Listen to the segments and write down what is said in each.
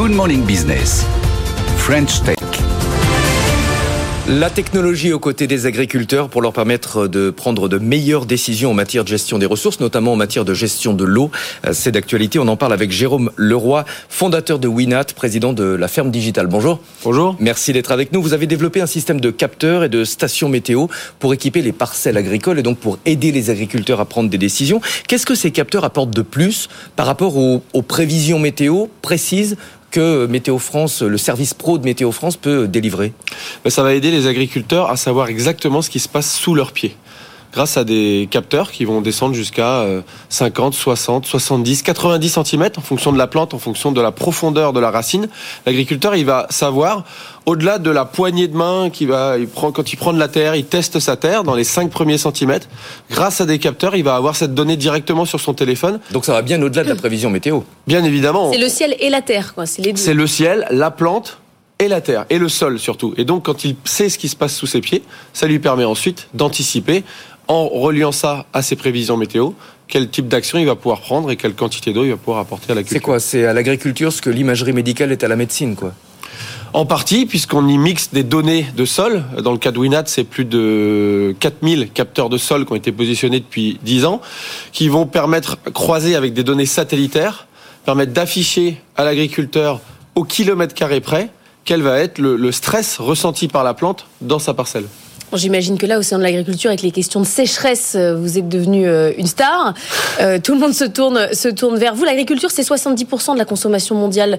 Good Morning Business. French Tech. La technologie aux côtés des agriculteurs pour leur permettre de prendre de meilleures décisions en matière de gestion des ressources, notamment en matière de gestion de l'eau. Euh, c'est d'actualité. On en parle avec Jérôme Leroy, fondateur de Winat, président de la ferme digitale. Bonjour. Bonjour. Merci d'être avec nous. Vous avez développé un système de capteurs et de stations météo pour équiper les parcelles agricoles et donc pour aider les agriculteurs à prendre des décisions. Qu'est-ce que ces capteurs apportent de plus par rapport aux, aux prévisions météo précises que Météo France, le service pro de Météo France peut délivrer. Ben, Ça va aider les agriculteurs à savoir exactement ce qui se passe sous leurs pieds grâce à des capteurs qui vont descendre jusqu'à 50, 60, 70, 90 cm en fonction de la plante, en fonction de la profondeur de la racine. L'agriculteur, il va savoir, au-delà de la poignée de main, qui va, il prend, quand il prend de la terre, il teste sa terre dans les 5 premiers centimètres. Grâce à des capteurs, il va avoir cette donnée directement sur son téléphone. Donc ça va bien au-delà de la prévision météo. Bien évidemment. C'est le ciel et la terre, quoi. C'est les deux. C'est le ciel, la plante, et la terre, et le sol surtout. Et donc, quand il sait ce qui se passe sous ses pieds, ça lui permet ensuite d'anticiper en reliant ça à ses prévisions météo, quel type d'action il va pouvoir prendre et quelle quantité d'eau il va pouvoir apporter à l'agriculture. C'est quoi C'est à l'agriculture ce que l'imagerie médicale est à la médecine, quoi en partie, puisqu'on y mixe des données de sol. Dans le cas de Winat, c'est plus de 4000 capteurs de sol qui ont été positionnés depuis 10 ans, qui vont permettre, croiser avec des données satellitaires, permettre d'afficher à l'agriculteur au kilomètre carré près quel va être le, le stress ressenti par la plante dans sa parcelle. J'imagine que là, au sein de l'agriculture, avec les questions de sécheresse, euh, vous êtes devenu euh, une star. Euh, tout le monde se tourne, se tourne vers vous. L'agriculture, c'est 70% de la consommation mondiale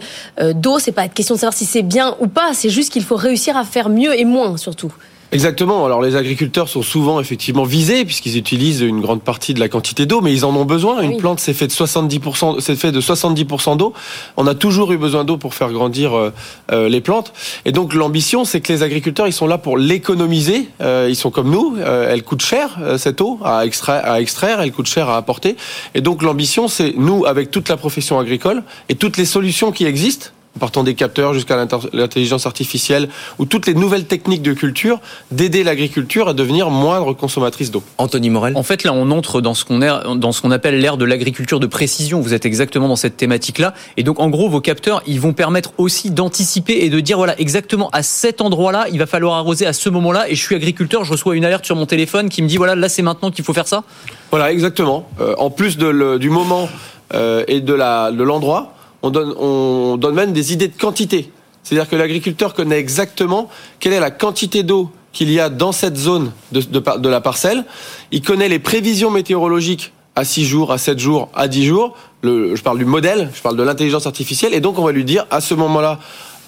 d'eau. C'est pas une question de savoir si c'est bien ou pas. C'est juste qu'il faut réussir à faire mieux et moins, surtout. Exactement. Alors les agriculteurs sont souvent effectivement visés puisqu'ils utilisent une grande partie de la quantité d'eau, mais ils en ont besoin. Une plante c'est fait de 70%, c'est fait de 70% d'eau. On a toujours eu besoin d'eau pour faire grandir euh, euh, les plantes. Et donc l'ambition, c'est que les agriculteurs, ils sont là pour l'économiser. Euh, ils sont comme nous. elle coûte cher cette eau à extraire, à extraire. Elle coûte cher à apporter. Et donc l'ambition, c'est nous avec toute la profession agricole et toutes les solutions qui existent partant des capteurs jusqu'à l'intelligence artificielle ou toutes les nouvelles techniques de culture, d'aider l'agriculture à devenir moindre consommatrice d'eau. Anthony Morel. En fait, là, on entre dans ce qu'on dans ce qu'on appelle l'ère de l'agriculture de précision. Vous êtes exactement dans cette thématique-là. Et donc, en gros, vos capteurs, ils vont permettre aussi d'anticiper et de dire, voilà, exactement à cet endroit-là, il va falloir arroser à ce moment-là. Et je suis agriculteur, je reçois une alerte sur mon téléphone qui me dit, voilà, là, c'est maintenant qu'il faut faire ça. Voilà, exactement. Euh, en plus de le, du moment euh, et de l'endroit on donne, on donne même des idées de quantité. C'est-à-dire que l'agriculteur connaît exactement quelle est la quantité d'eau qu'il y a dans cette zone de, la parcelle. Il connaît les prévisions météorologiques à 6 jours, à 7 jours, à 10 jours. Je parle du modèle, je parle de l'intelligence artificielle. Et donc, on va lui dire, à ce moment-là,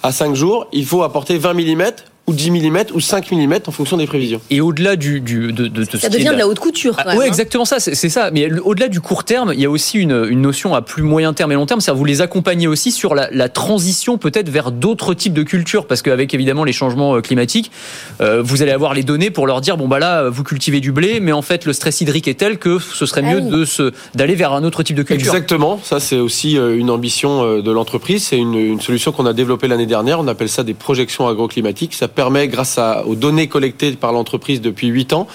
à 5 jours, il faut apporter 20 mm ou 10 mm ou 5 mm en fonction des prévisions. Et au-delà du, du de, de, ça devient de la haute couture. Ah, oui, hein. exactement ça, c'est ça. Mais au-delà du court terme, il y a aussi une, une notion à plus moyen terme et long terme, c'est-à-dire vous les accompagner aussi sur la, la transition peut-être vers d'autres types de cultures, parce qu'avec évidemment les changements euh, climatiques, euh, vous allez avoir les données pour leur dire bon bah là vous cultivez du blé, mais en fait le stress hydrique est tel que ce serait mieux ah de se d'aller vers un autre type de culture. Exactement, ça c'est aussi euh, une ambition de l'entreprise, c'est une, une solution qu'on a développée l'année dernière, on appelle ça des projections agroclimatiques, ça permet grâce aux données collectées par l'entreprise depuis 8 ans,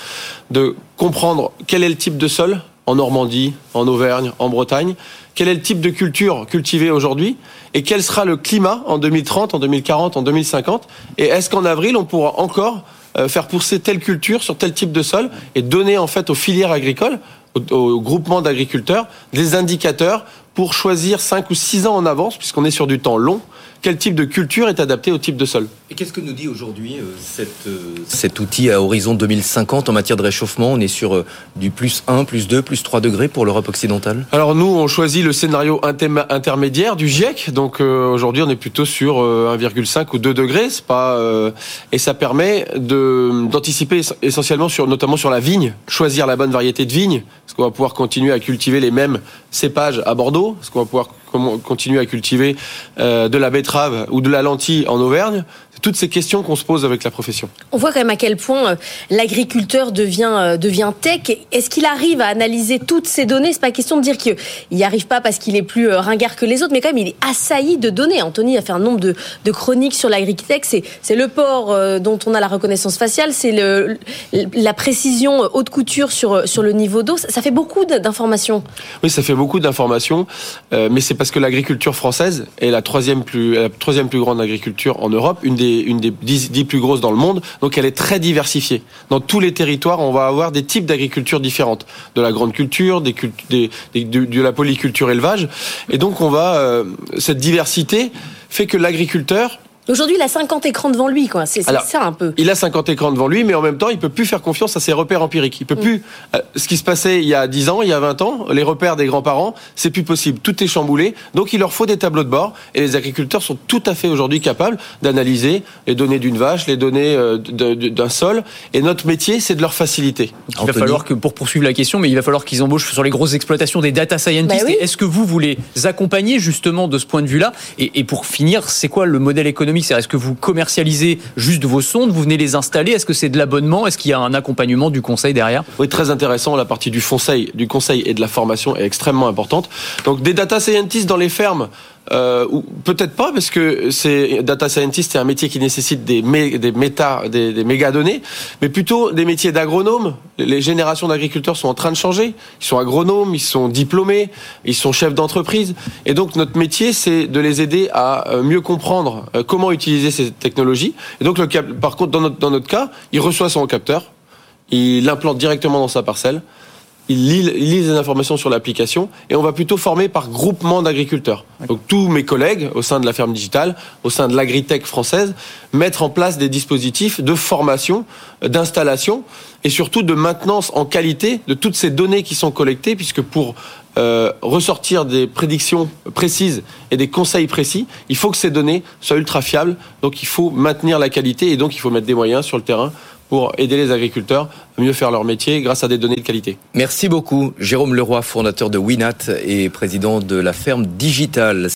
de comprendre quel est le type de sol en Normandie, en Auvergne, en Bretagne, quel est le type de culture cultivée aujourd'hui et quel sera le climat en 2030, en 2040, en 2050 et est-ce qu'en avril on pourra encore euh, faire pousser telle culture sur tel type de sol et donner en fait aux filières agricoles, aux, groupements d'agriculteurs, des indicateurs pour choisir 5 ou 6 ans en avance, puisqu'on est sur du temps long, quel type de culture est adapté au type de sol? Et qu'est-ce que nous dit aujourd'hui euh, euh, cet outil à horizon 2050 en matière de réchauffement On est sur euh, du plus 1, plus 2, plus 3 degrés pour l'Europe occidentale? Alors nous, on choisit le scénario intermédiaire du GIEC. Donc aujourd'hui, on est plutôt sur 1,5 ou 2 degrés. C'est pas et ça permet d'anticiper essentiellement sur notamment sur la vigne, choisir la bonne variété de vigne. Est-ce qu'on va pouvoir continuer à cultiver les mêmes cépages à Bordeaux Est-ce qu'on va pouvoir continuer à cultiver euh, de la betterave ou de la lentille en Auvergne toutes ces questions qu'on se pose avec la profession. On voit quand même à quel point euh, l'agriculteur devient, euh, devient tech. Est-ce qu'il arrive à analyser toutes ces données? C'est pas question de dire qu'il n'y arrive pas parce qu'il est plus ringard que les autres, mais quand même, il est assailli de données. Anthony a fait un nombre de, de chroniques sur l'agritech. C'est, c'est le port dont on a la reconnaissance faciale, c'est le, la précision haute couture sur, sur le niveau d'eau. Ça fait beaucoup d'informations. Oui, ça fait beaucoup d'informations, mais c'est parce que l'agriculture française est la troisième plus, la troisième plus grande agriculture en Europe, une des une des dix, plus grosses dans le monde, donc elle est très diversifiée. Dans tous les territoires, on va avoir des types d'agriculture différentes, de la grande culture, de, la polyculture élevage, et donc on va euh, cette diversité fait que l'agriculteur Aujourd'hui, il a 50 écrans devant lui, quoi. C'est ça un peu. Il a 50 écrans devant lui, mais en même temps, il peut plus faire confiance à ses repères empiriques. Il peut mm. plus. Euh, ce qui se passait il y a 10 ans, il y a 20 ans, les repères des grands-parents, c'est plus possible. Tout est chamboulé. Donc, il leur faut des tableaux de bord. Et les agriculteurs sont tout à fait aujourd'hui capables d'analyser les données d'une vache, les données euh, d'un sol. Et notre métier, c'est de leur faciliter. Il va falloir que, pour poursuivre la question, mais il va falloir qu'ils embauchent sur les grosses exploitations des data scientists. Bah est-ce que vous voulez accompagner justement de ce point de vue-là? Et, et, pour finir, c'est quoi le modèle économique Est-ce que vous commercialisez juste vos sondes, vous venez les installer Est-ce que c'est de l'abonnement Est-ce qu'il y a un accompagnement du conseil derrière? Oui, très intéressant. La partie du conseil, du conseil et de la formation est extrêmement importante. Donc des data scientists dans les fermes, euh, peut-être pas parce que c'est data scientist c'est un métier qui nécessite des, méta des, méga données mais plutôt des métiers d'agronome les générations d'agriculteurs sont en train de changer. Ils sont agronomes ils sont diplômés ils sont chefs d'entreprise. Et donc notre métier c'est de les aider à euh, mieux comprendre euh, comment utiliser ces technologies. Et donc le par contre dans notre dans notre cas il reçoit son capteur il l'implante directement dans sa parcelle il lit, les informations sur l'application et on va plutôt former par groupement d'agriculteurs. Donc tous mes collègues au sein de la ferme digitale, au sein de l'agritech française, mettre en place des dispositifs de formation, d'installation et surtout de maintenance en qualité de toutes ces données qui sont collectées, puisque pour euh, ressortir des prédictions précises et des conseils précis, il faut que ces données soient ultra fiables. Donc il faut maintenir la qualité et donc il faut mettre des moyens sur le terrain pour aider les agriculteurs à mieux faire leur métier grâce à des données de qualité. Merci beaucoup, Jérôme Leroy, fondateur de Winat et président de la ferme digitale.